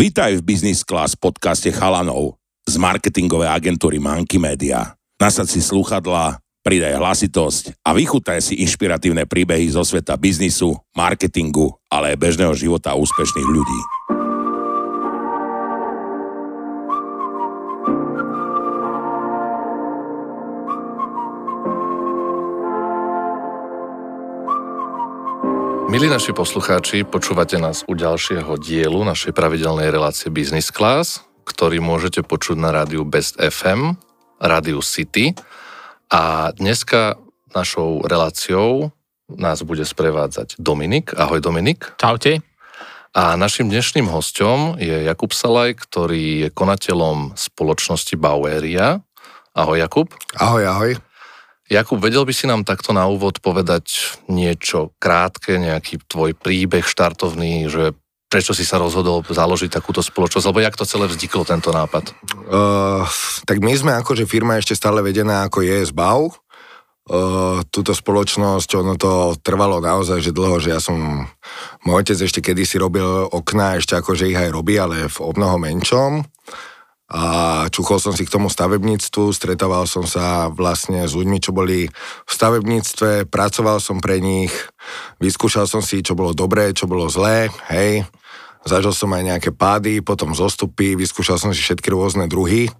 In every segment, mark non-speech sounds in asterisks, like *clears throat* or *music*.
Vítaj v Business Class podcaste Chalanov z marketingovej agentúry Manky Media. Nasad si slúchadla, pridaj hlasitosť a vychutaj si inšpiratívne príbehy zo sveta biznisu, marketingu, ale aj bežného života úspešných ľudí. Milí naši poslucháči, počúvate nás u ďalšieho dielu našej pravidelnej relácie Business Class, ktorý môžete počuť na rádiu Best FM, rádiu City. A dneska našou reláciou nás bude sprevádzať Dominik. Ahoj Dominik. Čaute. A našim dnešným hostom je Jakub Salaj, ktorý je konateľom spoločnosti Baueria. Ahoj Jakub. Ahoj, ahoj. Jakub, vedel by si nám takto na úvod povedať niečo krátke, nejaký tvoj príbeh štartovný, že prečo si sa rozhodol založiť takúto spoločnosť, alebo jak to celé vzniklo, tento nápad? Uh, tak my sme akože firma ešte stále vedená ako je Bau. Uh, túto spoločnosť, ono to trvalo naozaj, že dlho, že ja som, môj otec ešte kedysi robil okna, ešte akože ich aj robí, ale v obnoho menšom a čuchol som si k tomu stavebníctvu, stretával som sa vlastne s ľuďmi, čo boli v stavebníctve, pracoval som pre nich, vyskúšal som si, čo bolo dobré, čo bolo zlé, hej. Zažil som aj nejaké pády, potom zostupy, vyskúšal som si všetky rôzne druhy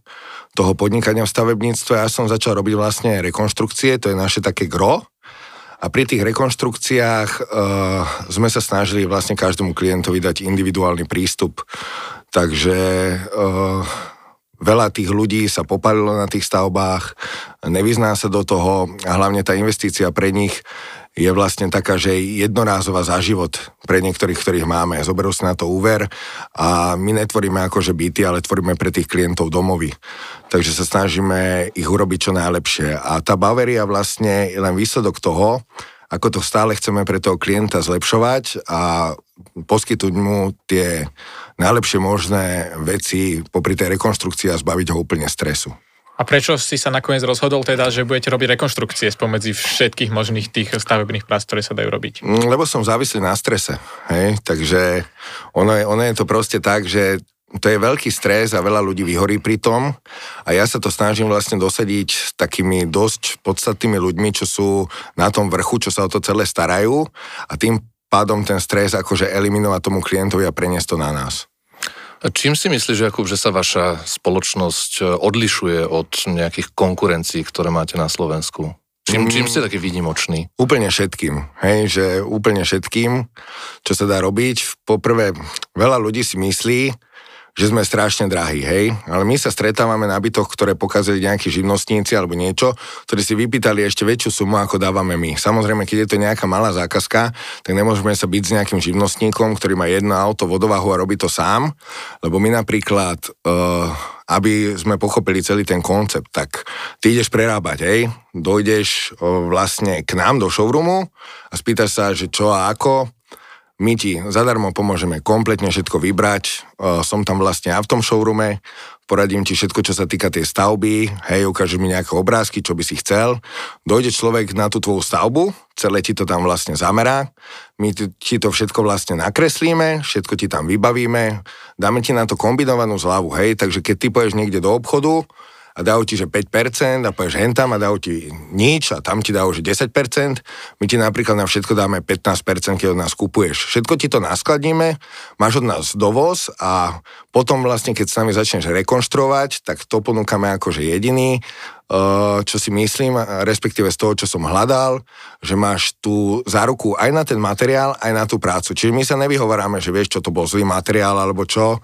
toho podnikania v stavebníctve a som začal robiť vlastne rekonštrukcie, to je naše také gro. A pri tých rekonštrukciách uh, sme sa snažili vlastne každému klientovi dať individuálny prístup. Takže uh, veľa tých ľudí sa popalilo na tých stavbách, nevyzná sa do toho a hlavne tá investícia pre nich je vlastne taká, že jednorázová za život pre niektorých, ktorých máme. Zoberú si na to úver a my netvoríme akože byty, ale tvoríme pre tých klientov domovy. Takže sa snažíme ich urobiť čo najlepšie. A tá Baveria vlastne je len výsledok toho, ako to stále chceme pre toho klienta zlepšovať a poskytnúť mu tie najlepšie možné veci popri tej rekonštrukcii a zbaviť ho úplne stresu. A prečo si sa nakoniec rozhodol teda, že budete robiť rekonštrukcie spomedzi všetkých možných tých stavebných prác, ktoré sa dajú robiť? Mm, lebo som závislý na strese, hej? takže ono je, ono je to proste tak, že to je veľký stres a veľa ľudí vyhorí pri tom a ja sa to snažím vlastne dosediť s takými dosť podstatnými ľuďmi, čo sú na tom vrchu, čo sa o to celé starajú a tým pádom ten stres akože eliminovať tomu klientovi a preniesť to na nás. Čím si myslíš, Jakub, že sa vaša spoločnosť e, odlišuje od nejakých konkurencií, ktoré máte na Slovensku? Čím, čím ste taký výnimočný? Úplne všetkým, hej, že úplne všetkým, čo sa dá robiť. Poprvé, veľa ľudí si myslí, že sme strašne drahí, hej? Ale my sa stretávame na bytoch, ktoré pokazili nejakí živnostníci alebo niečo, ktorí si vypýtali ešte väčšiu sumu, ako dávame my. Samozrejme, keď je to nejaká malá zákazka, tak nemôžeme sa byť s nejakým živnostníkom, ktorý má jedno auto, vodovahu a robí to sám, lebo my napríklad, uh, aby sme pochopili celý ten koncept, tak ty ideš prerábať, hej? Dojdeš uh, vlastne k nám do showroomu a spýtaš sa, že čo a ako, my ti zadarmo pomôžeme kompletne všetko vybrať. Som tam vlastne ja v tom showroome, poradím ti všetko, čo sa týka tej stavby, hej, ukážeš mi nejaké obrázky, čo by si chcel. Dojde človek na tú tvoju stavbu, celé ti to tam vlastne zamerá, my ti to všetko vlastne nakreslíme, všetko ti tam vybavíme, dáme ti na to kombinovanú zľavu, hej, takže keď ty poješ niekde do obchodu, a dajú ti, že 5% a povieš hentam a dajú ti nič a tam ti dajú, že 10%. My ti napríklad na všetko dáme 15%, keď od nás kupuješ. Všetko ti to naskladíme, máš od nás dovoz a potom vlastne, keď s nami začneš rekonštruovať, tak to ponúkame akože jediný. Eh, čo si myslím, respektíve z toho, čo som hľadal, že máš tú záruku aj na ten materiál, aj na tú prácu. Čiže my sa nevyhovoráme, že vieš, čo to bol zlý materiál, alebo čo,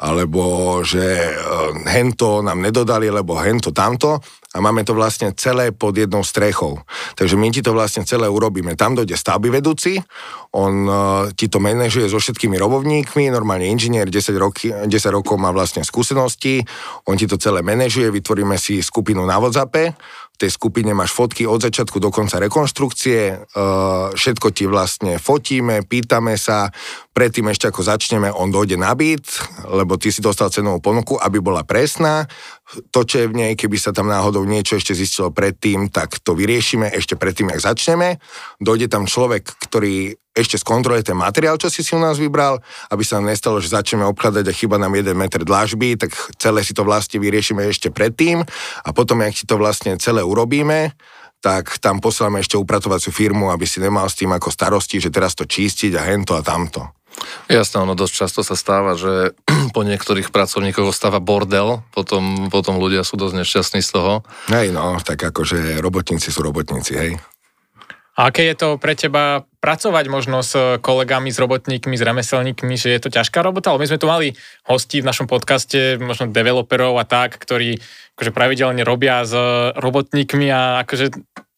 alebo že eh, hento nám nedodali, lebo hento tamto a máme to vlastne celé pod jednou strechou. Takže my ti to vlastne celé urobíme. Tam dojde stavby vedúci, on uh, ti to manažuje so všetkými robovníkmi, normálne inžinier, 10, roky, 10 rokov má vlastne skúsenosti, on ti to celé manažuje, vytvoríme si skupinu na WhatsAppe, v tej skupine máš fotky od začiatku do konca rekonštrukcie, uh, všetko ti vlastne fotíme, pýtame sa, predtým ešte ako začneme, on dojde na byt, lebo ty si dostal cenovú ponuku, aby bola presná. To, čo je v nej, keby sa tam náhodou niečo ešte zistilo predtým, tak to vyriešime ešte predtým, jak začneme. Dojde tam človek, ktorý ešte skontroluje ten materiál, čo si si u nás vybral, aby sa nám nestalo, že začneme obkladať a chyba nám jeden meter dlažby, tak celé si to vlastne vyriešime ešte predtým a potom, ak si to vlastne celé urobíme, tak tam posielame ešte upratovaciu firmu, aby si nemal s tým ako starosti, že teraz to čistiť a hento a tamto. Jasné, ono dosť často sa stáva, že *clears throat* po niektorých pracovníkoch ostáva bordel, potom, potom ľudia sú dosť nešťastní z toho. Hej, no, tak akože robotníci sú robotníci, hej. A aké je to pre teba pracovať možno s kolegami, s robotníkmi, s remeselníkmi, že je to ťažká robota? Ale my sme tu mali hostí v našom podcaste, možno developerov a tak, ktorí akože pravidelne robia s robotníkmi a akože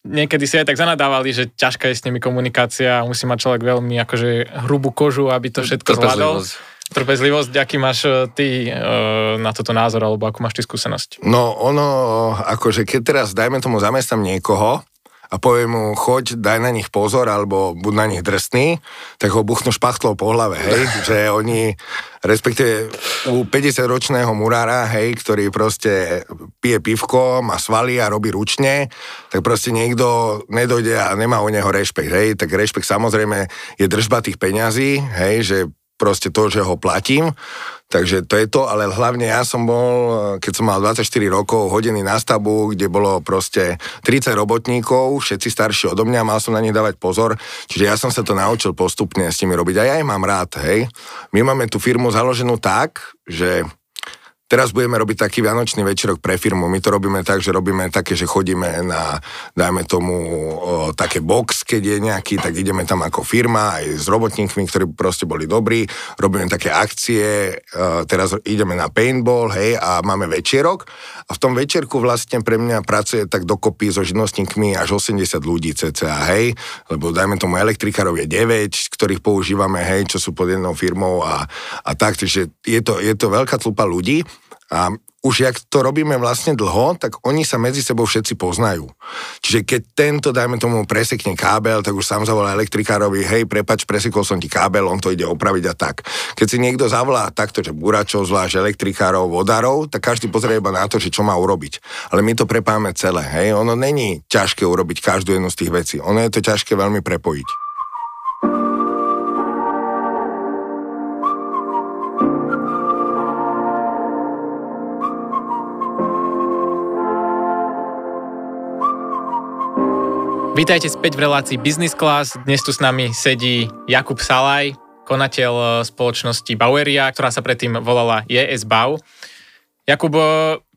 niekedy si aj tak zanadávali, že ťažká je s nimi komunikácia a musí mať človek veľmi akože hrubú kožu, aby to všetko zvládol. Trpezlivosť, aký máš e, ty e, na toto názor, alebo akú máš ty skúsenosť? No ono, akože keď teraz, dajme tomu, zamestnám niekoho, a povie mu, choď, daj na nich pozor, alebo buď na nich drsný, tak ho buchnú špachtlou po hlave, hej, *laughs* že oni, respektíve u 50-ročného murára, hej, ktorý proste pije pivko, má svaly a robí ručne, tak proste niekto nedojde a nemá o neho rešpekt, hej, tak rešpekt samozrejme je držba tých peňazí, hej, že proste to, že ho platím, Takže to je to, ale hlavne ja som bol, keď som mal 24 rokov, hodený na stavu, kde bolo proste 30 robotníkov, všetci starší odo mňa, mal som na nich dávať pozor, čiže ja som sa to naučil postupne s nimi robiť a ja ich mám rád, hej. My máme tú firmu založenú tak, že Teraz budeme robiť taký vianočný večerok pre firmu. My to robíme tak, že robíme také, že chodíme na, dajme tomu, o, také box, keď je nejaký, tak ideme tam ako firma, aj s robotníkmi, ktorí proste boli dobrí. Robíme také akcie, o, teraz ideme na paintball, hej, a máme večerok. A v tom večerku vlastne pre mňa pracuje tak dokopy so živnostníkmi až 80 ľudí cca, hej, lebo dajme tomu elektrikárov je 9, ktorých používame, hej, čo sú pod jednou firmou a, a tak, takže je to, je to veľká tlupa ľudí. A už jak to robíme vlastne dlho, tak oni sa medzi sebou všetci poznajú. Čiže keď tento, dajme tomu, presekne kábel, tak už sám zavolá elektrikárovi, hej, prepač, presekol som ti kábel, on to ide opraviť a tak. Keď si niekto zavolá takto, že buračov, zvlášť elektrikárov, vodárov, tak každý pozrie iba na to, že čo má urobiť. Ale my to prepáme celé, hej. Ono není ťažké urobiť každú jednu z tých vecí. Ono je to ťažké veľmi prepojiť. Vítajte späť v relácii Business Class. Dnes tu s nami sedí Jakub Salaj, konateľ e, spoločnosti Baueria, ktorá sa predtým volala JS Bau. Jakub, e,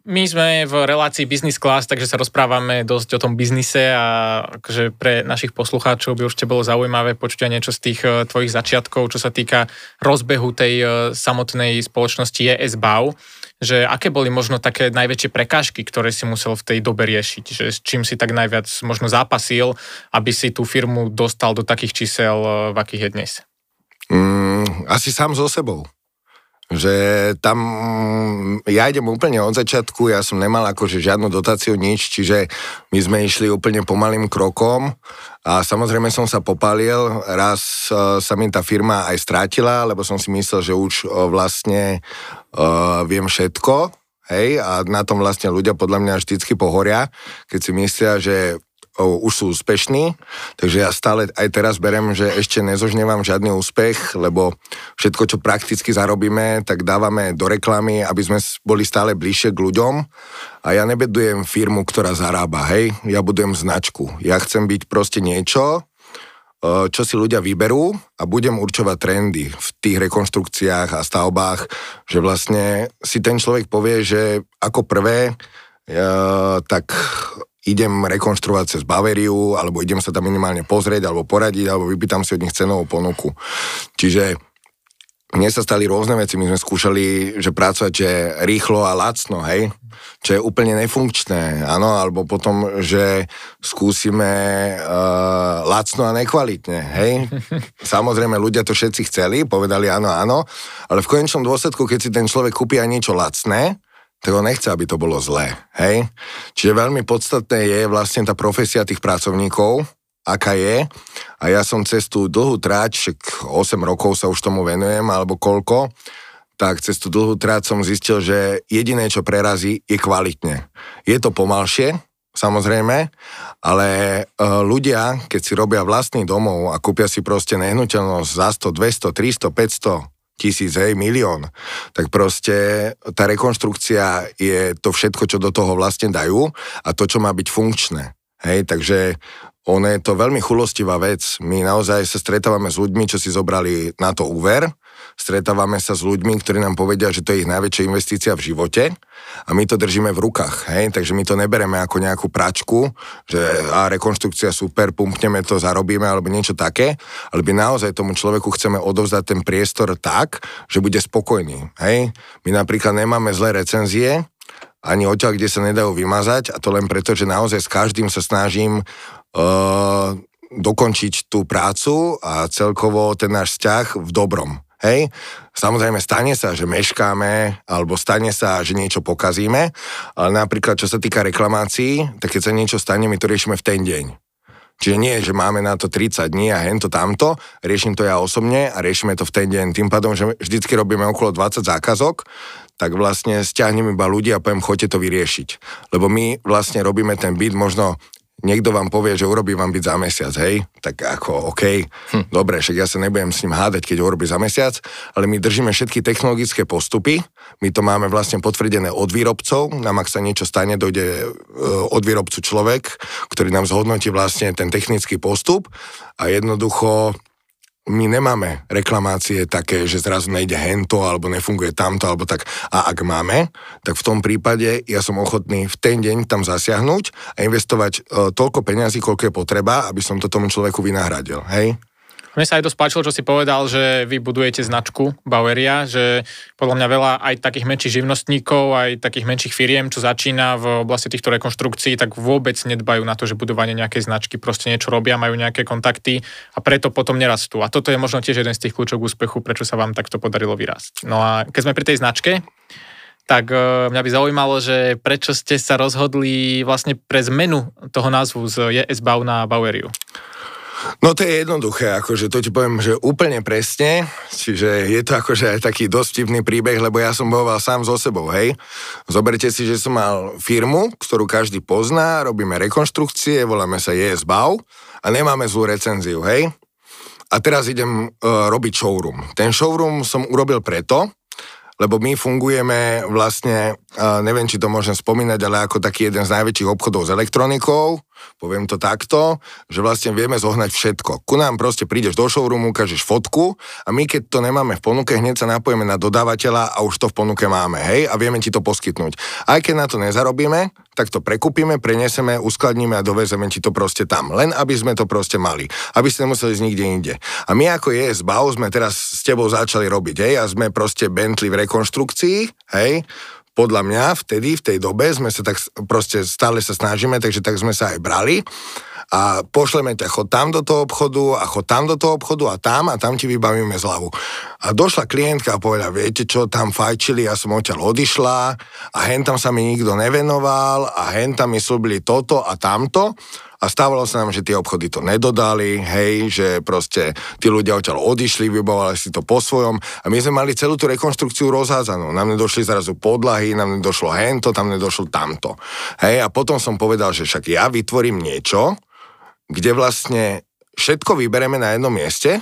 my sme v relácii Business Class, takže sa rozprávame dosť o tom biznise a akože pre našich poslucháčov by určite bolo zaujímavé počuť aj niečo z tých e, tvojich začiatkov, čo sa týka rozbehu tej samotnej spoločnosti JS Bau že aké boli možno také najväčšie prekážky, ktoré si musel v tej dobe riešiť, že s čím si tak najviac možno zápasil, aby si tú firmu dostal do takých čísel, eh, v akých je dnes? Mm, asi sám so sebou že tam ja idem úplne od začiatku, ja som nemal akože žiadnu dotáciu, nič, čiže my sme išli úplne pomalým krokom a samozrejme som sa popalil, raz uh, sa mi tá firma aj strátila, lebo som si myslel, že už uh, vlastne uh, viem všetko, hej, a na tom vlastne ľudia podľa mňa vždycky pohoria, keď si myslia, že už sú úspešní, takže ja stále aj teraz berem, že ešte nezožnevam žiadny úspech, lebo všetko, čo prakticky zarobíme, tak dávame do reklamy, aby sme boli stále bližšie k ľuďom a ja nebedujem firmu, ktorá zarába, hej, ja budujem značku. Ja chcem byť proste niečo, čo si ľudia vyberú a budem určovať trendy v tých rekonštrukciách a stavbách, že vlastne si ten človek povie, že ako prvé, tak idem rekonštruovať cez Baveriu, alebo idem sa tam minimálne pozrieť, alebo poradiť, alebo vypýtam si od nich cenovú ponuku. Čiže mne sa stali rôzne veci, my sme skúšali, že pracovať, že rýchlo a lacno, hej, čo je úplne nefunkčné, áno, alebo potom, že skúsime uh, lacno a nekvalitne, hej. *laughs* Samozrejme, ľudia to všetci chceli, povedali áno, áno, ale v konečnom dôsledku, keď si ten človek kúpi aj niečo lacné, tak on nechce, aby to bolo zlé. Hej? Čiže veľmi podstatné je vlastne tá profesia tých pracovníkov, aká je. A ja som cez tú dlhú tráč, 8 rokov sa už tomu venujem, alebo koľko, tak cez tú dlhú trať som zistil, že jediné, čo prerazí, je kvalitne. Je to pomalšie, samozrejme, ale e, ľudia, keď si robia vlastný domov a kúpia si proste nehnuteľnosť za 100, 200, 300, 500 tisíc, hej, milión, tak proste tá rekonštrukcia je to všetko, čo do toho vlastne dajú a to, čo má byť funkčné. Hej, takže ono je to veľmi chulostivá vec. My naozaj sa stretávame s ľuďmi, čo si zobrali na to úver, stretávame sa s ľuďmi, ktorí nám povedia, že to je ich najväčšia investícia v živote a my to držíme v rukách, hej, takže my to nebereme ako nejakú pračku, že a rekonštrukcia super, pumpneme to, zarobíme alebo niečo také, ale my naozaj tomu človeku chceme odovzdať ten priestor tak, že bude spokojný, hej. My napríklad nemáme zlé recenzie, ani odtiaľ, kde sa nedajú vymazať a to len preto, že naozaj s každým sa snažím uh, dokončiť tú prácu a celkovo ten náš vzťah v dobrom. Hej, samozrejme stane sa, že meškáme, alebo stane sa, že niečo pokazíme, ale napríklad čo sa týka reklamácií, tak keď sa niečo stane, my to riešime v ten deň. Čiže nie, že máme na to 30 dní a hento tamto, riešim to ja osobne a riešime to v ten deň. Tým pádom, že vždycky robíme okolo 20 zákazok, tak vlastne stiahnem iba ľudí a poviem, choďte to vyriešiť. Lebo my vlastne robíme ten byt možno niekto vám povie, že urobí vám byť za mesiac, hej, tak ako OK, hm. dobre, však ja sa nebudem s ním hádať, keď urobí za mesiac, ale my držíme všetky technologické postupy, my to máme vlastne potvrdené od výrobcov, nám ak sa niečo stane, dojde e, od výrobcu človek, ktorý nám zhodnotí vlastne ten technický postup. A jednoducho my nemáme reklamácie také, že zrazu nejde hento, alebo nefunguje tamto, alebo tak. A ak máme, tak v tom prípade ja som ochotný v ten deň tam zasiahnuť a investovať e, toľko peňazí, koľko je potreba, aby som to tomu človeku vynahradil. Hej? Mne sa aj dosť páčilo, čo si povedal, že vy budujete značku Baueria, že podľa mňa veľa aj takých menších živnostníkov, aj takých menších firiem, čo začína v oblasti týchto rekonštrukcií, tak vôbec nedbajú na to, že budovanie nejakej značky proste niečo robia, majú nejaké kontakty a preto potom nerastú. A toto je možno tiež jeden z tých kľúčov úspechu, prečo sa vám takto podarilo vyrásť. No a keď sme pri tej značke, tak e, mňa by zaujímalo, že prečo ste sa rozhodli vlastne pre zmenu toho názvu z JS Bau na Baueriu. No to je jednoduché, akože to ti poviem, že úplne presne, čiže je to akože aj taký dosť vtipný príbeh, lebo ja som bojoval sám so sebou, hej. Zoberte si, že som mal firmu, ktorú každý pozná, robíme rekonštrukcie, voláme sa JSBAU a nemáme zlú recenziu, hej. A teraz idem uh, robiť showroom. Ten showroom som urobil preto, lebo my fungujeme vlastne, uh, neviem, či to môžem spomínať, ale ako taký jeden z najväčších obchodov s elektronikou, poviem to takto, že vlastne vieme zohnať všetko. Ku nám proste prídeš do showroomu, ukážeš fotku a my keď to nemáme v ponuke, hneď sa napojíme na dodávateľa a už to v ponuke máme, hej, a vieme ti to poskytnúť. Aj keď na to nezarobíme, tak to prekúpime, preneseme, uskladníme a dovezeme ti to proste tam. Len aby sme to proste mali. Aby ste nemuseli ísť nikde inde. A my ako je Bau sme teraz s tebou začali robiť, hej, a sme proste Bentley v rekonštrukcii, hej, podľa mňa vtedy, v tej dobe sme sa tak proste stále sa snažíme, takže tak sme sa aj brali a pošleme ťa, chod tam do toho obchodu a chod tam do toho obchodu a tam a tam ti vybavíme zľavu. A došla klientka a povedala, viete čo, tam fajčili, ja som odtiaľ odišla a hen tam sa mi nikto nevenoval a hen tam mi slúbili toto a tamto a stávalo sa nám, že tie obchody to nedodali, hej, že proste tí ľudia odtiaľ odišli, vybavovali si to po svojom a my sme mali celú tú rekonštrukciu rozházanú. Nám nedošli zrazu podlahy, nám nedošlo hento, tam nedošlo tamto. Hej, a potom som povedal, že však ja vytvorím niečo, kde vlastne všetko vybereme na jednom mieste,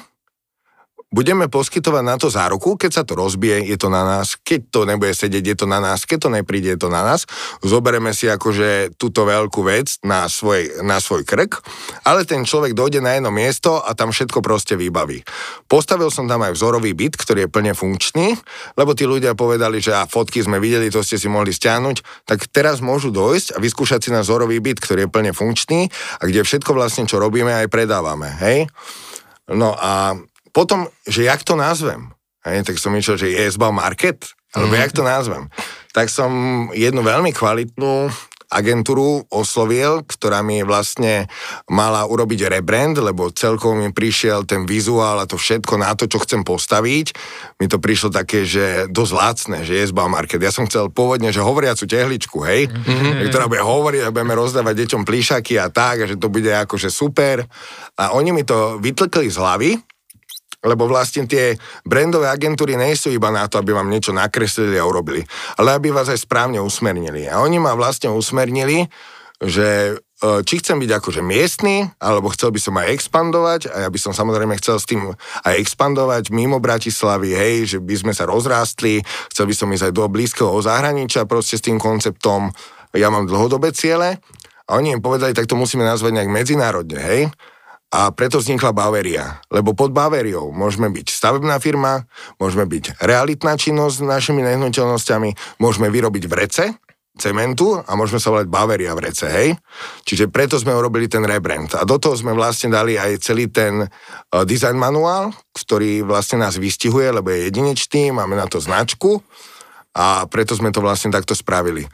budeme poskytovať na to záruku, keď sa to rozbije, je to na nás, keď to nebude sedieť, je to na nás, keď to nepríde, je to na nás. Zobereme si akože túto veľkú vec na svoj, na svoj krk, ale ten človek dojde na jedno miesto a tam všetko proste vybaví. Postavil som tam aj vzorový byt, ktorý je plne funkčný, lebo tí ľudia povedali, že a fotky sme videli, to ste si mohli stiahnuť, tak teraz môžu dojsť a vyskúšať si na vzorový byt, ktorý je plne funkčný a kde všetko vlastne, čo robíme, aj predávame. Hej? No a potom, že jak to nazvem, hej, tak som myslel, že je SBA Market, alebo mm. jak to nazvem. Tak som jednu veľmi kvalitnú agentúru oslovil, ktorá mi vlastne mala urobiť rebrand, lebo celkovo mi prišiel ten vizuál a to všetko na to, čo chcem postaviť. Mi to prišlo také, že dosť lácne, že je Market. Ja som chcel pôvodne, že hovoriacu tehličku, hej, mm-hmm. ktorá bude hovoriť a budeme rozdávať deťom plíšaky a tak, a že to bude akože super. A oni mi to vytlkli z hlavy, Lebo vlastne tie brandové agentúry nie sú iba na to, aby vám niečo nakreslili a urobili, ale aby vás aj správne usmernili. A oni ma vlastne usmernili, že e, či chcem byť akože miestny, alebo chcel by som aj expandovať a ja by som samozrejme chcel s tým aj expandovať mimo Bratislavy, hej, že by sme sa rozrástli, chcel by som ísť aj do blízkeho zahraničia proste s tým konceptom, ja mám dlhodobé ciele a oni im povedali, tak to musíme nazvať nejak medzinárodne, hej. A preto vznikla Baveria, lebo pod Baveriou môžeme byť stavebná firma, môžeme byť realitná činnosť s našimi nehnuteľnosťami, môžeme vyrobiť vrece, cementu a môžeme sa volať Baveria vrece, hej? Čiže preto sme urobili ten rebrand. A do toho sme vlastne dali aj celý ten uh, design manuál, ktorý vlastne nás vystihuje, lebo je jedinečný, máme na to značku a preto sme to vlastne takto spravili.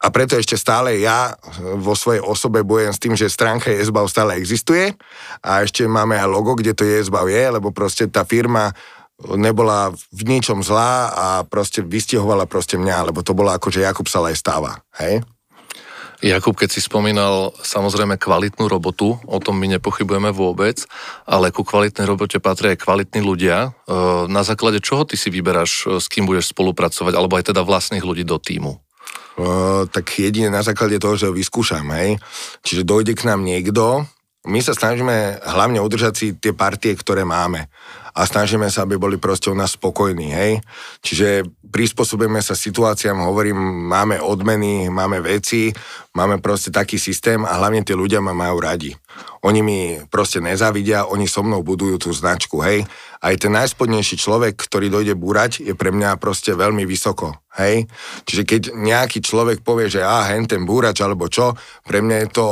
A preto ešte stále ja vo svojej osobe bojem s tým, že stránka JSBAV stále existuje a ešte máme aj logo, kde to JSBAV je, lebo proste tá firma nebola v ničom zlá a proste vystihovala proste mňa, lebo to bola akože Jakub sa aj stáva, hej? Jakub, keď si spomínal samozrejme kvalitnú robotu, o tom my nepochybujeme vôbec, ale ku kvalitnej robote patria aj kvalitní ľudia. E, na základe čoho ty si vyberáš, s kým budeš spolupracovať, alebo aj teda vlastných ľudí do týmu? Tak jedine na základe toho, že ho vyskúšam, hej. Čiže dojde k nám niekto, my sa snažíme hlavne udržať si tie partie, ktoré máme a snažíme sa, aby boli proste u nás spokojní, hej. Čiže prispôsobujeme sa situáciám, hovorím, máme odmeny, máme veci, máme proste taký systém a hlavne tie ľudia ma majú radi. Oni mi proste nezavidia, oni so mnou budujú tú značku, hej. Aj ten najspodnejší človek, ktorý dojde búrať, je pre mňa proste veľmi vysoko, hej. Čiže keď nejaký človek povie, že a hen ten búrač alebo čo, pre mňa je to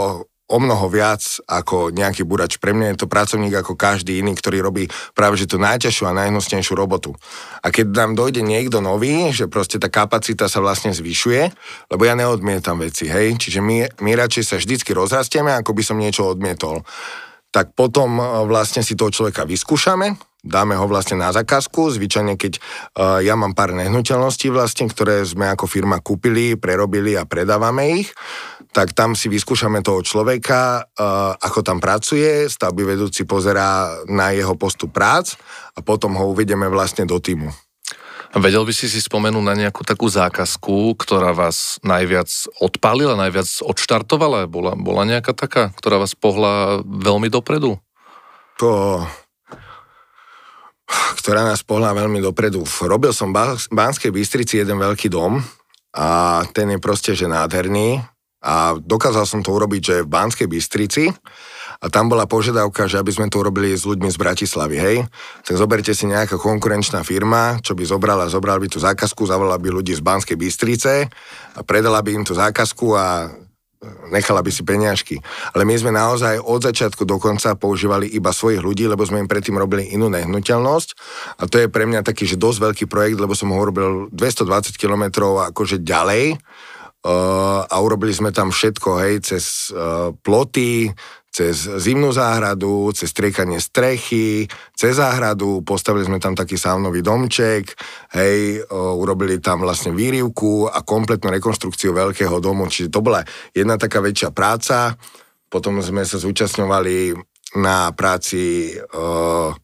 o mnoho viac ako nejaký burač. Pre mňa je to pracovník ako každý iný, ktorý robí práve že tú najťažšiu a najhnusnejšiu robotu. A keď nám dojde niekto nový, že proste tá kapacita sa vlastne zvyšuje, lebo ja neodmietam veci, hej, čiže my, my radšej sa vždycky rozrastieme, ako by som niečo odmietol tak potom e, vlastne si toho človeka vyskúšame, dáme ho vlastne na zakázku, zvyčajne keď uh, ja mám pár nehnuteľností vlastne, ktoré sme ako firma kúpili, prerobili a predávame ich, tak tam si vyskúšame toho človeka, uh, ako tam pracuje, stavby vedúci pozerá na jeho postup prác a potom ho uvedieme vlastne do týmu. Vedel by si si spomenúť na nejakú takú zákazku, ktorá vás najviac odpálila, najviac odštartovala? Bola, bola nejaká taká, ktorá vás pohla veľmi dopredu? To ktorá nás pohľa veľmi dopredu. Robil som v Banskej Bystrici jeden veľký dom a ten je proste, že nádherný a dokázal som to urobiť, že v Banskej Bystrici a tam bola požiadavka, že aby sme to urobili s ľuďmi z Bratislavy, hej. Tak zoberte si nejaká konkurenčná firma, čo by zobrala, zobrala by tú zákazku, zavolala by ľudí z Banskej Bystrice a predala by im tú zákazku a nechala by si peniažky. Ale my sme naozaj od začiatku do konca používali iba svojich ľudí, lebo sme im predtým robili inú nehnuteľnosť a to je pre mňa taký, že dosť veľký projekt, lebo som ho urobil 220 km akože ďalej a urobili sme tam všetko, hej, cez uh, ploty, cez zimnú záhradu, cez striekanie strechy, cez záhradu, postavili sme tam taký saunový domček, hej, urobili tam vlastne výrivku a kompletnú rekonstrukciu veľkého domu, čiže to bola jedna taká väčšia práca. Potom sme sa zúčastňovali na práci o,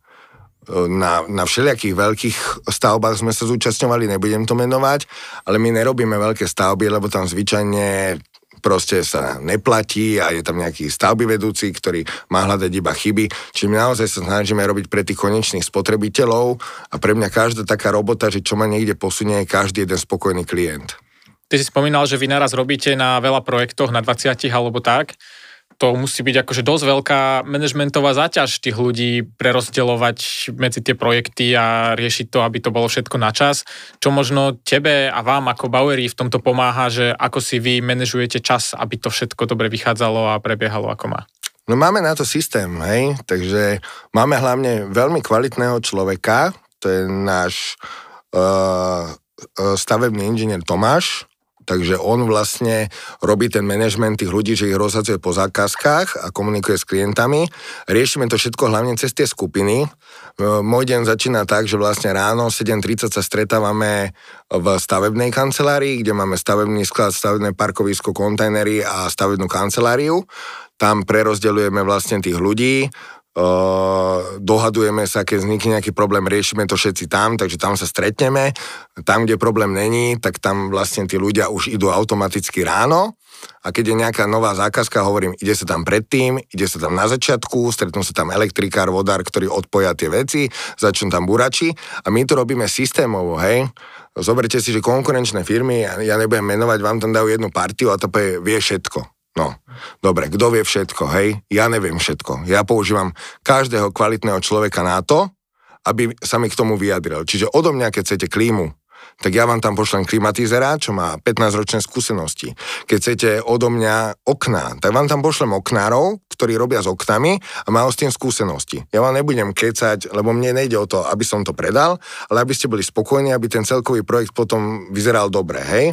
na, na všelijakých veľkých stavbách sme sa zúčastňovali, nebudem to menovať, ale my nerobíme veľké stavby, lebo tam zvyčajne proste sa neplatí a je tam nejaký stavby vedúci, ktorý má hľadať iba chyby. Čiže my naozaj sa snažíme robiť pre tých konečných spotrebiteľov a pre mňa každá taká robota, že čo ma niekde posunie, je každý jeden spokojný klient. Ty si spomínal, že vy naraz robíte na veľa projektoch, na 20 alebo tak to musí byť akože dosť veľká manažmentová záťaž tých ľudí prerozdeľovať medzi tie projekty a riešiť to, aby to bolo všetko na čas. Čo možno tebe a vám ako Baueri v tomto pomáha, že ako si vy manažujete čas, aby to všetko dobre vychádzalo a prebiehalo ako má? No máme na to systém, hej, takže máme hlavne veľmi kvalitného človeka, to je náš uh, stavebný inžinier Tomáš, Takže on vlastne robí ten manažment tých ľudí, že ich rozhadzuje po zákazkách a komunikuje s klientami. Riešime to všetko hlavne cez tie skupiny. E, môj deň začína tak, že vlastne ráno 7.30 sa stretávame v stavebnej kancelárii, kde máme stavebný sklad, stavebné parkovisko, kontajnery a stavebnú kanceláriu. Tam prerozdeľujeme vlastne tých ľudí, Uh, dohadujeme sa, keď vznikne nejaký problém, riešime to všetci tam, takže tam sa stretneme. Tam, kde problém není, tak tam vlastne tí ľudia už idú automaticky ráno. A keď je nejaká nová zákazka, hovorím, ide sa tam predtým, ide sa tam na začiatku, stretnú sa tam elektrikár, vodár, ktorí odpoja tie veci, začnú tam burači a my to robíme systémovo, hej. Zoberte si, že konkurenčné firmy, ja nebudem menovať, vám tam dajú jednu partiu a to vie všetko No, dobre, kto vie všetko, hej? Ja neviem všetko. Ja používam každého kvalitného človeka na to, aby sa mi k tomu vyjadril. Čiže odo mňa, keď chcete klímu, tak ja vám tam pošlem klimatizera, čo má 15-ročné skúsenosti. Keď chcete odo mňa okná, tak vám tam pošlem oknárov, ktorí robia s oknami a majú s tým skúsenosti. Ja vám nebudem kecať, lebo mne nejde o to, aby som to predal, ale aby ste boli spokojní, aby ten celkový projekt potom vyzeral dobre, hej?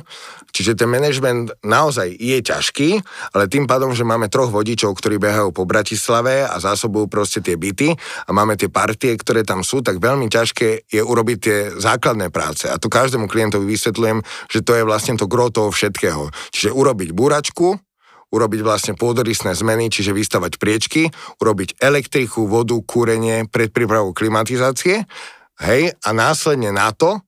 Čiže ten management naozaj je ťažký, ale tým pádom, že máme troch vodičov, ktorí behajú po Bratislave a zásobujú proste tie byty a máme tie partie, ktoré tam sú, tak veľmi ťažké je urobiť tie základné práce. A to každému klientovi vysvetľujem, že to je vlastne to gro toho všetkého. Čiže urobiť búračku, urobiť vlastne pôdorysné zmeny, čiže vystavať priečky, urobiť elektriku, vodu, kúrenie, predprípravu klimatizácie, hej, a následne na to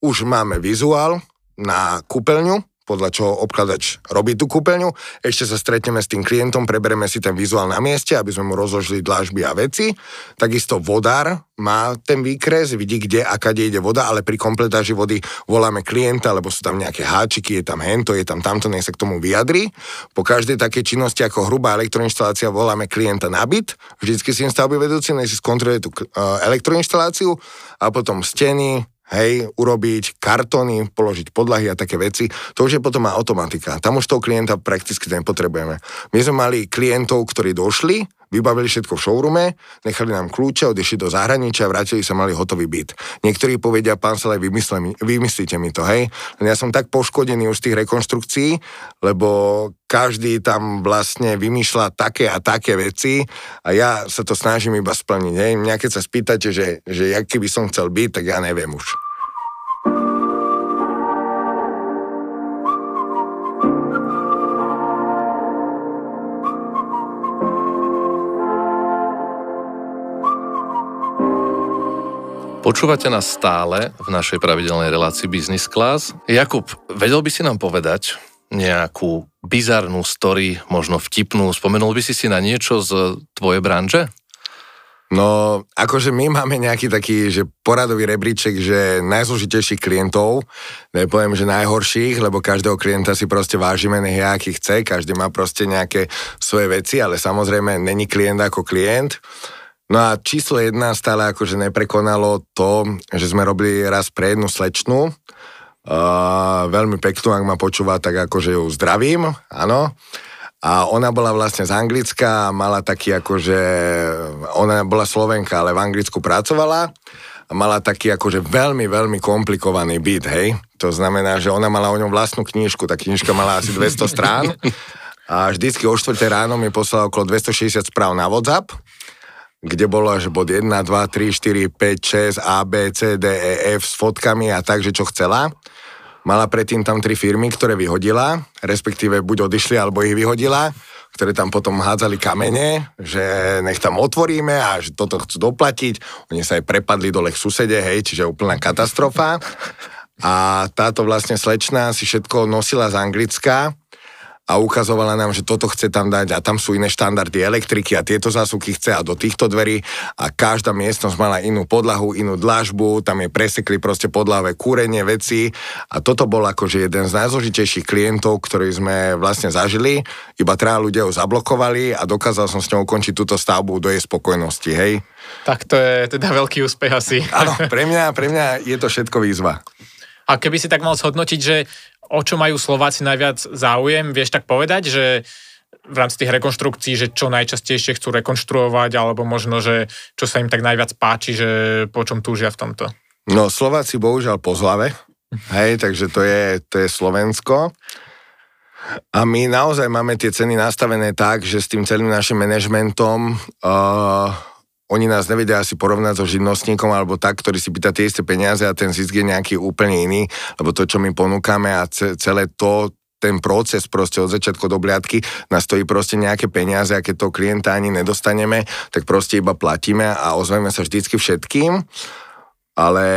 už máme vizuál, na kúpeľňu, podľa čoho obkladač robí tú kúpeľňu. Ešte sa stretneme s tým klientom, prebereme si ten vizuál na mieste, aby sme mu rozložili dlážby a veci. Takisto vodár má ten výkres, vidí, kde a kade ide voda, ale pri kompletáži vody voláme klienta, lebo sú tam nejaké háčiky, je tam hento, je tam tamto, nech sa k tomu vyjadri. Po každej takej činnosti ako hrubá elektroinštalácia voláme klienta na byt, vždycky si stavby vedúci, nech si skontroluje tú uh, elektroinštaláciu a potom steny, hej, urobiť kartóny, položiť podlahy a také veci, to už je potom automatika. Tam už toho klienta prakticky nepotrebujeme. My sme mali klientov, ktorí došli, vybavili všetko v showroome, nechali nám kľúče, odišli do zahraničia, vrátili sa, mali hotový byt. Niektorí povedia, pán Salaj, vymyslíte mi to, hej. Ja som tak poškodený už z tých rekonštrukcií, lebo každý tam vlastne vymýšľa také a také veci a ja sa to snažím iba splniť, hej. Mňa keď sa spýtate, že, že aký by som chcel byť, tak ja neviem už. Počúvate nás stále v našej pravidelnej relácii Business Class. Jakub, vedel by si nám povedať nejakú bizarnú story, možno vtipnú? Spomenul by si si na niečo z tvojej branže? No, akože my máme nejaký taký, že poradový rebríček, že najzložitejších klientov, nepoviem, že najhorších, lebo každého klienta si proste vážime, nech aký chce, každý má proste nejaké svoje veci, ale samozrejme není klient ako klient. No a číslo jedna stále akože neprekonalo to, že sme robili raz pre jednu slečnu, uh, veľmi peknú, ak ma počúva, tak akože ju zdravím, áno. A ona bola vlastne z Anglicka mala taký akože, ona bola Slovenka, ale v Anglicku pracovala a mala taký akože veľmi, veľmi komplikovaný byt, hej. To znamená, že ona mala o ňom vlastnú knižku, tá knižka mala asi 200 strán a vždycky o 4 ráno mi poslala okolo 260 správ na WhatsApp kde bolo až bod 1, 2, 3, 4, 5, 6, A, B, C, D, E, F s fotkami a tak, že čo chcela. Mala predtým tam tri firmy, ktoré vyhodila, respektíve buď odišli, alebo ich vyhodila, ktoré tam potom hádzali kamene, že nech tam otvoríme a že toto chcú doplatiť. Oni sa aj prepadli dole k susede, hej, čiže úplná katastrofa. A táto vlastne slečná si všetko nosila z Anglicka, a ukazovala nám, že toto chce tam dať a tam sú iné štandardy elektriky a tieto zásuvky chce a do týchto dverí a každá miestnosť mala inú podlahu, inú dlažbu, tam je presekli proste podlahové kúrenie veci a toto bol akože jeden z najzložitejších klientov, ktorý sme vlastne zažili, iba traja ľudia ho zablokovali a dokázal som s ňou ukončiť túto stavbu do jej spokojnosti, hej. Tak to je teda veľký úspech asi. Áno, pre mňa, pre mňa je to všetko výzva. A keby si tak mal zhodnotiť, že o čo majú Slováci najviac záujem, vieš tak povedať, že v rámci tých rekonštrukcií, že čo najčastejšie chcú rekonštruovať, alebo možno, že čo sa im tak najviac páči, že po čom túžia v tomto? No, Slováci bohužiaľ po zlave, hej, takže to je, to je Slovensko. A my naozaj máme tie ceny nastavené tak, že s tým celým našim manažmentom uh, oni nás nevedia asi porovnať so živnostníkom alebo tak, ktorý si pýta tie isté peniaze a ten zisk je nejaký úplne iný, lebo to, čo my ponúkame a ce, celé to, ten proces proste od začiatku do bliadky nás stojí proste nejaké peniaze a keď toho klienta ani nedostaneme, tak proste iba platíme a ozveme sa vždycky všetkým. Ale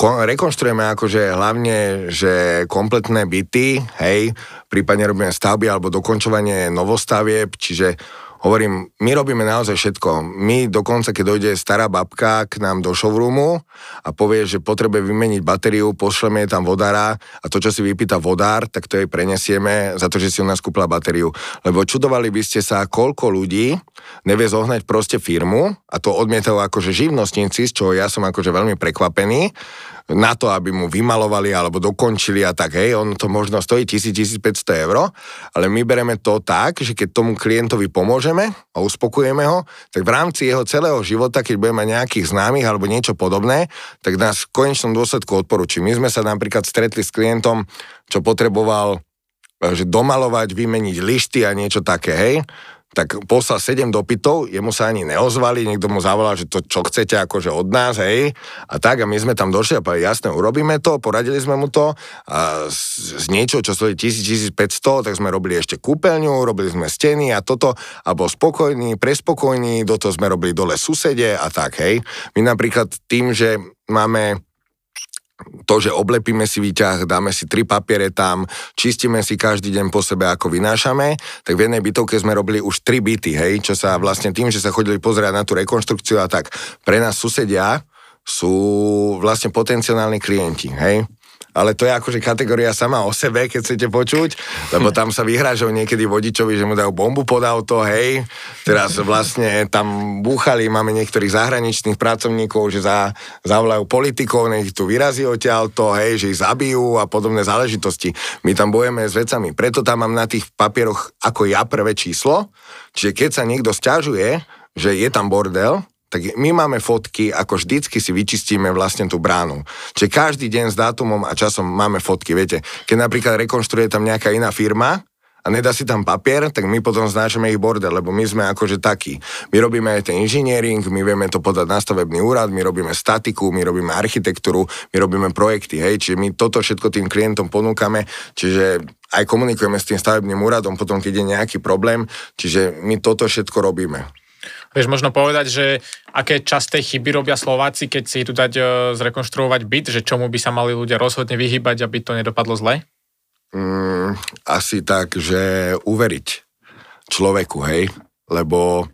rekonštruujeme akože hlavne, že kompletné byty, hej, prípadne robíme stavby alebo dokončovanie novostavieb, čiže Hovorím, my robíme naozaj všetko. My dokonca, keď dojde stará babka k nám do showroomu a povie, že potrebuje vymeniť batériu, pošleme tam vodára a to, čo si vypýta vodár, tak to jej prenesieme za to, že si u nás kúpila batériu. Lebo čudovali by ste sa, koľko ľudí nevie zohnať proste firmu a to odmietajú akože živnostníci, z čoho ja som akože veľmi prekvapený, na to, aby mu vymalovali alebo dokončili a tak, hej, on to možno stojí 1000-1500 eur, ale my bereme to tak, že keď tomu klientovi pomôžeme a uspokojíme ho, tak v rámci jeho celého života, keď bude mať nejakých známych alebo niečo podobné, tak nás v konečnom dôsledku odporúči. My sme sa napríklad stretli s klientom, čo potreboval že domalovať, vymeniť lišty a niečo také, hej tak poslal 7 dopytov, jemu sa ani neozvali, niekto mu zavolal, že to čo chcete akože od nás, hej, a tak a my sme tam došli a povedali, jasne, urobíme to, poradili sme mu to. A z, z niečo, čo stojí 1000-1500, tak sme robili ešte kúpeľňu, robili sme steny a toto. A bol spokojný, prespokojný, do toho sme robili dole susede a tak, hej. My napríklad tým, že máme to, že oblepíme si výťah, dáme si tri papiere tam, čistíme si každý deň po sebe, ako vynášame, tak v jednej bytovke sme robili už tri byty, hej, čo sa vlastne tým, že sa chodili pozerať na tú rekonštrukciu a tak, pre nás susedia sú vlastne potenciálni klienti, hej ale to je akože kategória sama o sebe, keď chcete počuť, lebo tam sa vyhrážajú niekedy vodičovi, že mu dajú bombu pod auto, hej. Teraz vlastne tam búchali, máme niektorých zahraničných pracovníkov, že za, zavolajú politikov, nech tu vyrazí odtiaľto, hej, že ich zabijú a podobné záležitosti. My tam bojeme s vecami, preto tam mám na tých papieroch ako ja prvé číslo, čiže keď sa niekto stiažuje, že je tam bordel, tak my máme fotky, ako vždycky si vyčistíme vlastne tú bránu. Čiže každý deň s dátumom a časom máme fotky, viete. Keď napríklad rekonštruuje tam nejaká iná firma, a nedá si tam papier, tak my potom znášame ich bordel, lebo my sme akože takí. My robíme aj ten inžiniering, my vieme to podať na stavebný úrad, my robíme statiku, my robíme architektúru, my robíme projekty, hej, čiže my toto všetko tým klientom ponúkame, čiže aj komunikujeme s tým stavebným úradom, potom keď je nejaký problém, čiže my toto všetko robíme. Vieš možno povedať, že aké časté chyby robia Slováci, keď si tu dať e, zrekonštruovať byt, že čomu by sa mali ľudia rozhodne vyhybať, aby to nedopadlo zle? Mm, asi tak, že uveriť človeku, hej, lebo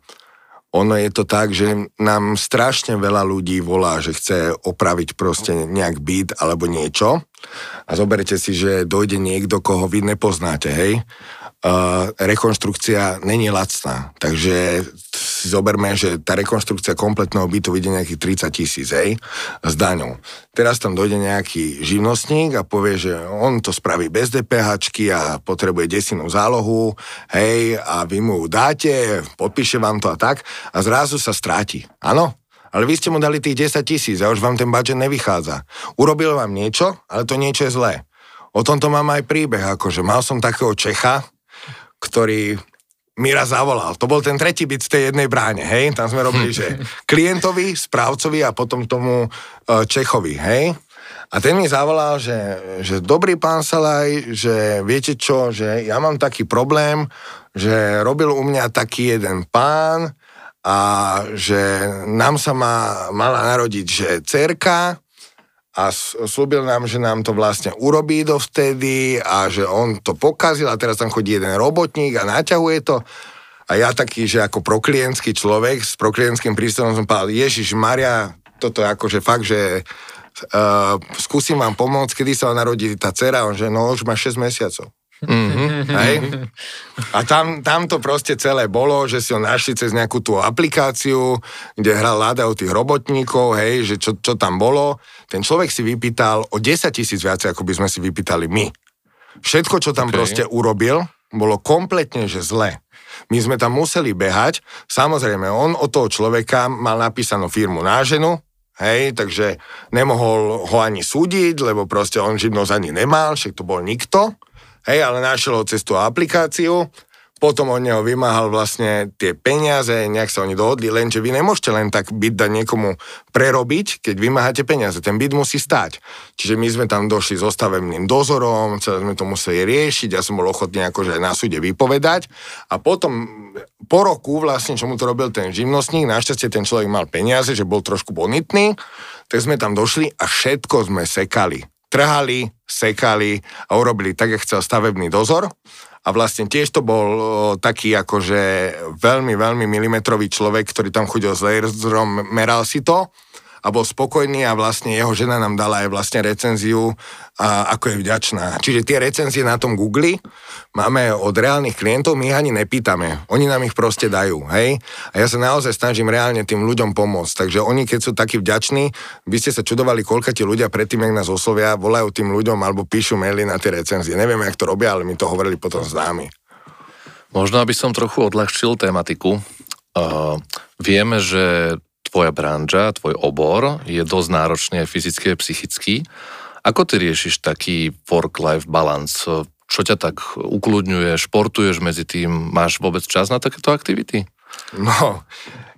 ono je to tak, že nám strašne veľa ľudí volá, že chce opraviť proste nejak byt alebo niečo. A zoberte si, že dojde niekto, koho vy nepoznáte, hej, uh, rekonštrukcia není lacná, takže si zoberme, že tá rekonštrukcia kompletného bytu vyjde nejakých 30 tisíc, hej, s daňou. Teraz tam dojde nejaký živnostník a povie, že on to spraví bez DPH a potrebuje desinú zálohu, hej, a vy mu dáte, podpíše vám to a tak a zrazu sa stráti. Áno? Ale vy ste mu dali tých 10 tisíc a už vám ten budget nevychádza. Urobil vám niečo, ale to niečo je zlé. O tomto mám aj príbeh, akože mal som takého Čecha, ktorý mi raz zavolal. To bol ten tretí byt z tej jednej bráne, hej? Tam sme robili, *laughs* že klientovi, správcovi a potom tomu uh, Čechovi, hej? A ten mi zavolal, že, že dobrý pán Salaj, že viete čo, že ja mám taký problém, že robil u mňa taký jeden pán a že nám sa má, mala narodiť, že cerka a slúbil nám, že nám to vlastne urobí dovtedy a že on to pokazil a teraz tam chodí jeden robotník a naťahuje to. A ja taký, že ako proklientský človek s proklientským prístupom som povedal, Ježiš Maria, toto je akože fakt, že uh, skúsim vám pomôcť, kedy sa narodí tá dcera, on že no už má 6 mesiacov. Mm-hmm, hej? A tam, tam to proste celé bolo, že si ho našli cez nejakú tú aplikáciu, kde hral Láda o tých robotníkov, hej, že čo, čo tam bolo. Ten človek si vypýtal o 10 tisíc viac, ako by sme si vypýtali my. Všetko, čo tam okay. proste urobil, bolo kompletne, že zle. My sme tam museli behať. Samozrejme, on od toho človeka mal napísanú firmu na ženu, Hej, takže nemohol ho ani súdiť, lebo proste on živnosť ani nemal, však to bol nikto. Hej, ale našiel ho cez tú aplikáciu, potom od neho vymáhal vlastne tie peniaze, nejak sa oni dohodli, lenže vy nemôžete len tak byt dať niekomu prerobiť, keď vymáhate peniaze. Ten byt musí stať. Čiže my sme tam došli so stavebným dozorom, celé sme to museli riešiť, ja som bol ochotný akože na súde vypovedať a potom po roku vlastne, čo mu to robil ten živnostník, našťastie ten človek mal peniaze, že bol trošku bonitný, tak sme tam došli a všetko sme sekali. Trhali, sekali a urobili tak, jak chcel stavebný dozor. A vlastne tiež to bol taký akože veľmi, veľmi milimetrový človek, ktorý tam chodil s laserom, meral si to a bol spokojný a vlastne jeho žena nám dala aj vlastne recenziu, a ako je vďačná. Čiže tie recenzie na tom Google máme od reálnych klientov, my ich ani nepýtame. Oni nám ich proste dajú, hej? A ja sa naozaj snažím reálne tým ľuďom pomôcť. Takže oni, keď sú takí vďační, by ste sa čudovali, koľko tí ľudia predtým, jak nás oslovia, volajú tým ľuďom alebo píšu maily na tie recenzie. Neviem, jak to robia, ale mi to hovorili potom s námi. Možno, aby som trochu odľahčil tematiku. Uh, vieme, že tvoja branža, tvoj obor je dosť náročný aj fyzicky a psychicky. Ako ty riešiš taký work-life balance? Čo ťa tak ukludňuje? Športuješ medzi tým? Máš vôbec čas na takéto aktivity? No,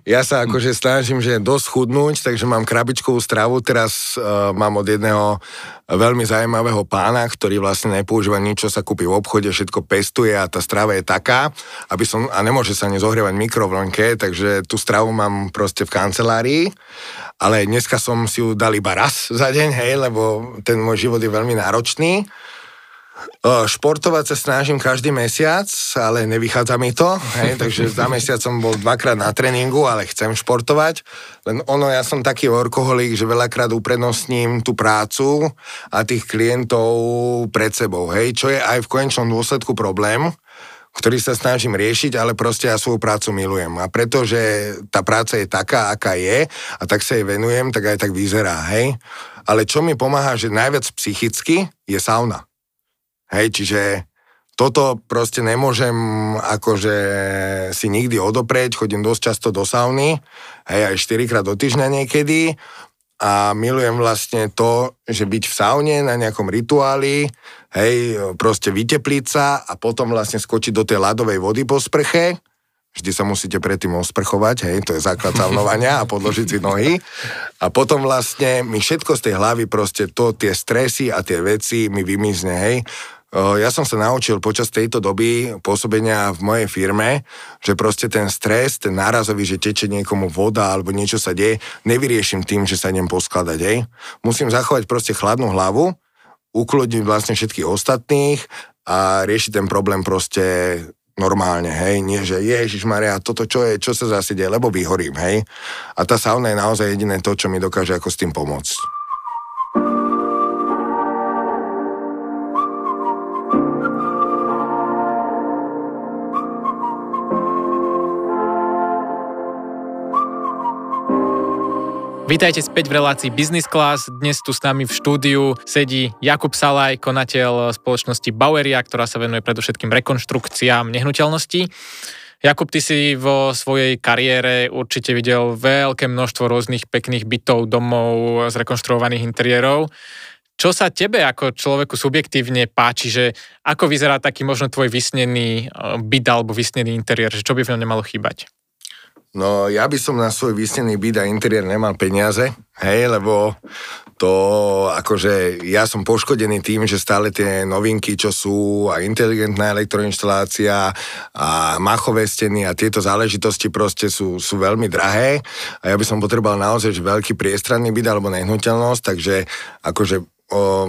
ja sa akože snažím, že dosť chudnúť, takže mám krabičkovú stravu. Teraz uh, mám od jedného veľmi zaujímavého pána, ktorý vlastne nepoužíva nič, čo sa kúpi v obchode, všetko pestuje a tá strava je taká, aby som, a nemôže sa nezohrievať mikrovlnke, takže tú stravu mám proste v kancelárii, ale dneska som si ju dal iba raz za deň, hej, lebo ten môj život je veľmi náročný. Športovať sa snažím každý mesiac, ale nevychádza mi to, hej, takže za mesiac som bol dvakrát na tréningu, ale chcem športovať. Len ono, ja som taký workoholik, že veľakrát uprednostním tú prácu a tých klientov pred sebou, hej, čo je aj v konečnom dôsledku problém, ktorý sa snažím riešiť, ale proste ja svoju prácu milujem. A pretože tá práca je taká, aká je, a tak sa jej venujem, tak aj tak vyzerá, hej. Ale čo mi pomáha, že najviac psychicky, je sauna. Hej, čiže toto proste nemôžem akože si nikdy odoprieť, chodím dosť často do sauny, hej, aj 4 krát do týždňa niekedy a milujem vlastne to, že byť v saune na nejakom rituáli, hej, proste vytepliť sa a potom vlastne skočiť do tej ľadovej vody po sprche, vždy sa musíte predtým osprchovať, hej, to je základ saunovania a podložiť si nohy. A potom vlastne mi všetko z tej hlavy, proste to, tie stresy a tie veci mi vymizne, hej. Ja som sa naučil počas tejto doby pôsobenia v mojej firme, že proste ten stres, ten nárazový, že teče niekomu voda alebo niečo sa deje, nevyriešim tým, že sa idem poskladať, hej. Musím zachovať proste chladnú hlavu, ukludniť vlastne všetkých ostatných a riešiť ten problém proste normálne, hej, nie že Ježiš Maria, toto čo je, čo sa zase deje, lebo vyhorím, hej. A tá sauna je naozaj jediné to, čo mi dokáže ako s tým pomôcť. Vítajte späť v relácii Business Class. Dnes tu s nami v štúdiu sedí Jakub Salaj, konateľ spoločnosti Baueria, ktorá sa venuje predovšetkým rekonštrukciám nehnuteľností. Jakub, ty si vo svojej kariére určite videl veľké množstvo rôznych pekných bytov, domov, zrekonštruovaných interiérov. Čo sa tebe ako človeku subjektívne páči, že ako vyzerá taký možno tvoj vysnený eh, byt alebo vysnený interiér, že čo by v ňom nemalo chýbať? No ja by som na svoj vysnený byt a interiér nemal peniaze, hej, lebo to akože ja som poškodený tým, že stále tie novinky, čo sú a inteligentná elektroinštalácia a machové steny a tieto záležitosti proste sú, sú veľmi drahé. A ja by som potreboval naozaj veľký priestranný byt alebo nehnuteľnosť, takže akože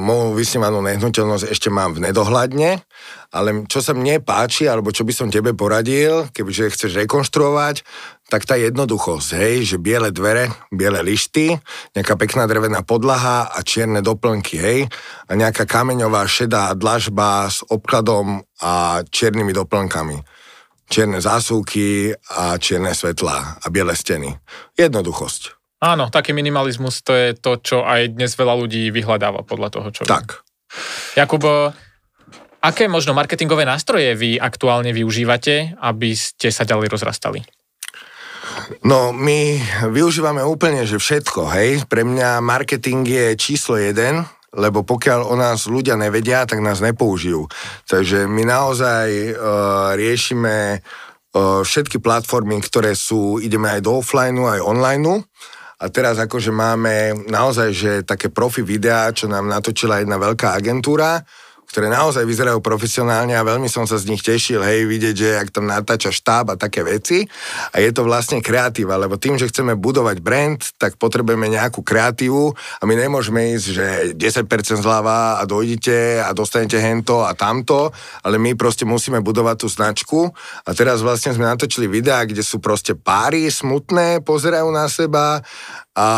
moju vysnívanú nehnuteľnosť ešte mám v nedohľadne, ale čo sa mne páči, alebo čo by som tebe poradil, kebyže chceš rekonštruovať, tak tá jednoduchosť, hej, že biele dvere, biele lišty, nejaká pekná drevená podlaha a čierne doplnky, hej, a nejaká kameňová šedá dlažba s obkladom a čiernymi doplnkami. Čierne zásuvky a čierne svetlá a biele steny. Jednoduchosť. Áno, taký minimalizmus to je to, čo aj dnes veľa ľudí vyhľadáva podľa toho, čo... Tak. Jakub, aké možno marketingové nástroje vy aktuálne využívate, aby ste sa ďalej rozrastali? No, my využívame úplne, že všetko, hej. Pre mňa marketing je číslo jeden lebo pokiaľ o nás ľudia nevedia, tak nás nepoužijú. Takže my naozaj uh, riešime uh, všetky platformy, ktoré sú, ideme aj do offline, aj online. A teraz akože máme naozaj, že také profi videá, čo nám natočila jedna veľká agentúra, ktoré naozaj vyzerajú profesionálne a veľmi som sa z nich tešil, hej, vidieť, že ak tam natáča štáb a také veci. A je to vlastne kreatíva, lebo tým, že chceme budovať brand, tak potrebujeme nejakú kreatívu a my nemôžeme ísť, že 10% zľava a dojdete a dostanete hento a tamto, ale my proste musíme budovať tú značku. A teraz vlastne sme natočili videá, kde sú proste páry smutné, pozerajú na seba a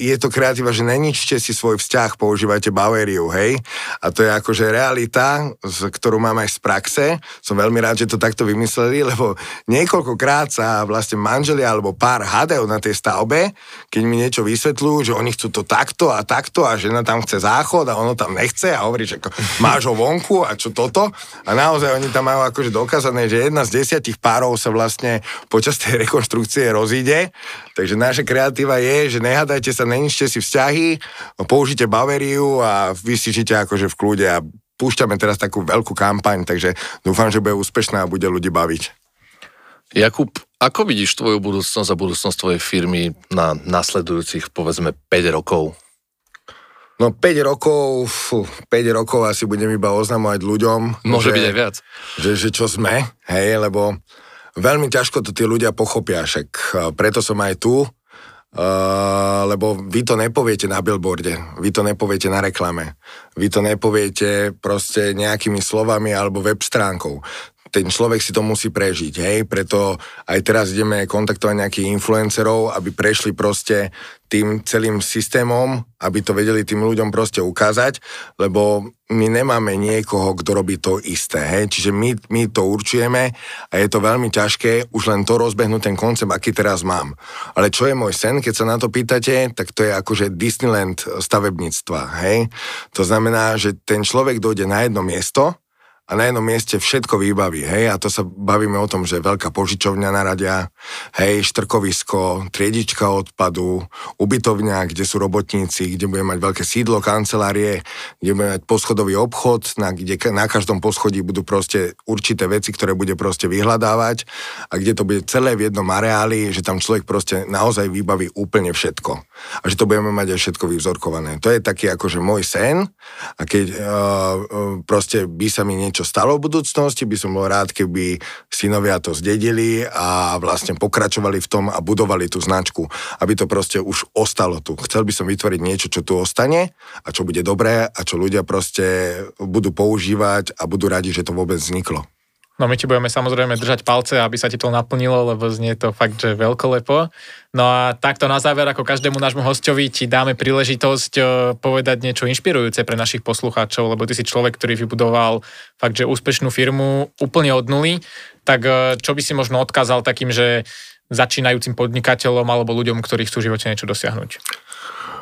je to kreatíva, že neničte si svoj vzťah, používajte Baveriu, hej? A to je akože realita, ktorú mám aj z praxe. Som veľmi rád, že to takto vymysleli, *laughs* lebo niekoľkokrát sa vlastne manželia alebo pár hádajú na tej stavbe, keď mi niečo vysvetľujú, že oni chcú to takto a takto a žena tam chce záchod a ono tam nechce a hovorí, že máš ho vonku a čo toto. A naozaj oni tam majú akože dokázané, že jedna z desiatich párov sa vlastne počas tej rekonštrukcie rozíde. Takže naša kreatíva je, že nehádajte sa, neničte si vzťahy, použite Baveriu a vy si žite akože v kľude a púšťame teraz takú veľkú kampaň, takže dúfam, že bude úspešná a bude ľudí baviť. Jakub, ako vidíš tvoju budúcnosť a budúcnosť tvojej firmy na nasledujúcich, povedzme, 5 rokov? No 5 rokov, fú, 5 rokov asi budem iba oznamovať ľuďom. Môže že, byť aj viac. Že, že čo sme, hej, lebo veľmi ťažko to tí ľudia pochopia, však preto som aj tu, Uh, lebo vy to nepoviete na billboarde, vy to nepoviete na reklame, vy to nepoviete proste nejakými slovami alebo web stránkou ten človek si to musí prežiť, hej, preto aj teraz ideme kontaktovať nejakých influencerov, aby prešli proste tým celým systémom, aby to vedeli tým ľuďom proste ukázať, lebo my nemáme niekoho, kto robí to isté, hej, čiže my, my to určujeme a je to veľmi ťažké už len to rozbehnúť ten koncept, aký teraz mám. Ale čo je môj sen, keď sa na to pýtate, tak to je akože Disneyland stavebníctva, hej. To znamená, že ten človek dojde na jedno miesto, a na jednom mieste všetko vybaví, hej, a to sa bavíme o tom, že veľká požičovňa naradia, hej, štrkovisko, triedička odpadu, ubytovňa, kde sú robotníci, kde budeme mať veľké sídlo, kancelárie, kde budeme mať poschodový obchod, na, kde na každom poschodí budú proste určité veci, ktoré bude proste vyhľadávať. A kde to bude celé v jednom areáli, že tam človek proste naozaj vybaví úplne všetko. A že to budeme mať aj všetko vyvzorkované. To je taký akože môj sen a keď uh, proste by sa mi niečo stalo v budúcnosti, by som bol rád, keby synovia to zdedili a vlastne pokračovali v tom a budovali tú značku, aby to proste už ostalo tu. Chcel by som vytvoriť niečo, čo tu ostane a čo bude dobré a čo ľudia proste budú používať a budú radi, že to vôbec vzniklo. No my ti budeme samozrejme držať palce, aby sa ti to naplnilo, lebo znie to fakt, že veľkolepo. No a takto na záver, ako každému nášmu hostovi, ti dáme príležitosť e, povedať niečo inšpirujúce pre našich poslucháčov, lebo ty si človek, ktorý vybudoval fakt, že úspešnú firmu úplne od nuly. Tak e, čo by si možno odkázal takým, že začínajúcim podnikateľom alebo ľuďom, ktorí chcú v živote niečo dosiahnuť?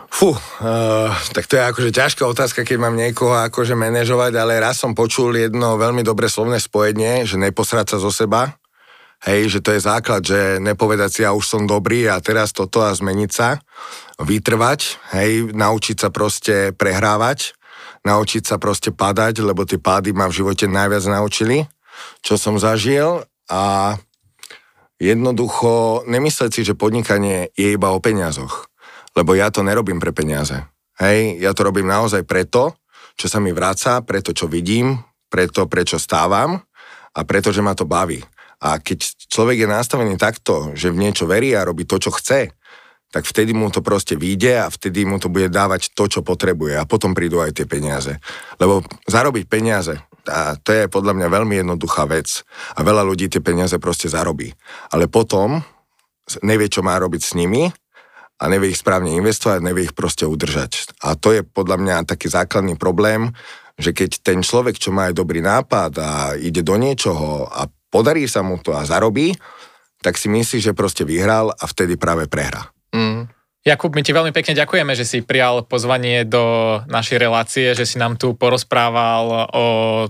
Fú, uh, tak to je akože ťažká otázka, keď mám niekoho akože manažovať, ale raz som počul jedno veľmi dobré slovné spojenie, že neposrať sa zo seba. Hej, že to je základ, že nepovedať si, ja už som dobrý a teraz toto a zmeniť sa, vytrvať, hej, naučiť sa proste prehrávať, naučiť sa proste padať, lebo tie pády ma v živote najviac naučili, čo som zažil. A jednoducho nemyslieť si, že podnikanie je iba o peniazoch lebo ja to nerobím pre peniaze. Hej, ja to robím naozaj preto, čo sa mi vráca, preto, čo vidím, preto, prečo stávam a preto, že ma to baví. A keď človek je nastavený takto, že v niečo verí a robí to, čo chce, tak vtedy mu to proste vyjde a vtedy mu to bude dávať to, čo potrebuje a potom prídu aj tie peniaze. Lebo zarobiť peniaze, a to je podľa mňa veľmi jednoduchá vec a veľa ľudí tie peniaze proste zarobí. Ale potom nevie, čo má robiť s nimi a nevie ich správne investovať, nevie ich proste udržať. A to je podľa mňa taký základný problém, že keď ten človek, čo má aj dobrý nápad a ide do niečoho a podarí sa mu to a zarobí, tak si myslí, že proste vyhral a vtedy práve prehrá. Mm. Jakub, my ti veľmi pekne ďakujeme, že si prijal pozvanie do našej relácie, že si nám tu porozprával o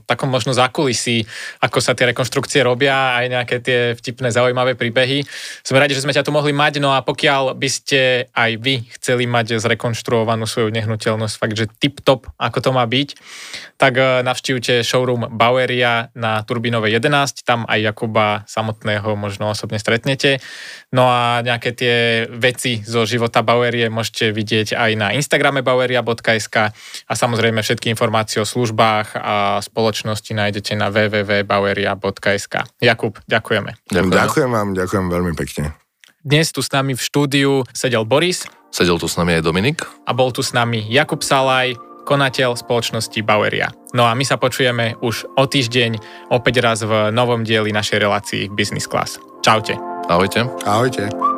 takom možno zákulisí, ako sa tie rekonštrukcie robia, aj nejaké tie vtipné zaujímavé príbehy. Sme radi, že sme ťa tu mohli mať, no a pokiaľ by ste aj vy chceli mať zrekonštruovanú svoju nehnuteľnosť, fakt, že tip-top, ako to má byť, tak eh, navštívte showroom Baueria na Turbinovej 11, tam aj Jakuba samotného možno osobne stretnete. No a nejaké tie veci zo života Bauerie môžete vidieť aj na Instagrame baueria.sk a samozrejme všetky informácie o službách a spoločnosti nájdete na www.baueria.sk. Jakub, ďakujeme. Ďakujem. ďakujem vám, ďakujem veľmi pekne. Dnes tu s nami v štúdiu sedel Boris. Sedel tu s nami aj Dominik. A bol tu s nami Jakub Salaj, konateľ spoločnosti Baueria. No a my sa počujeme už o týždeň opäť raz v novom dieli našej relácii Business Class. Čaute. Ahojte. Ahojte.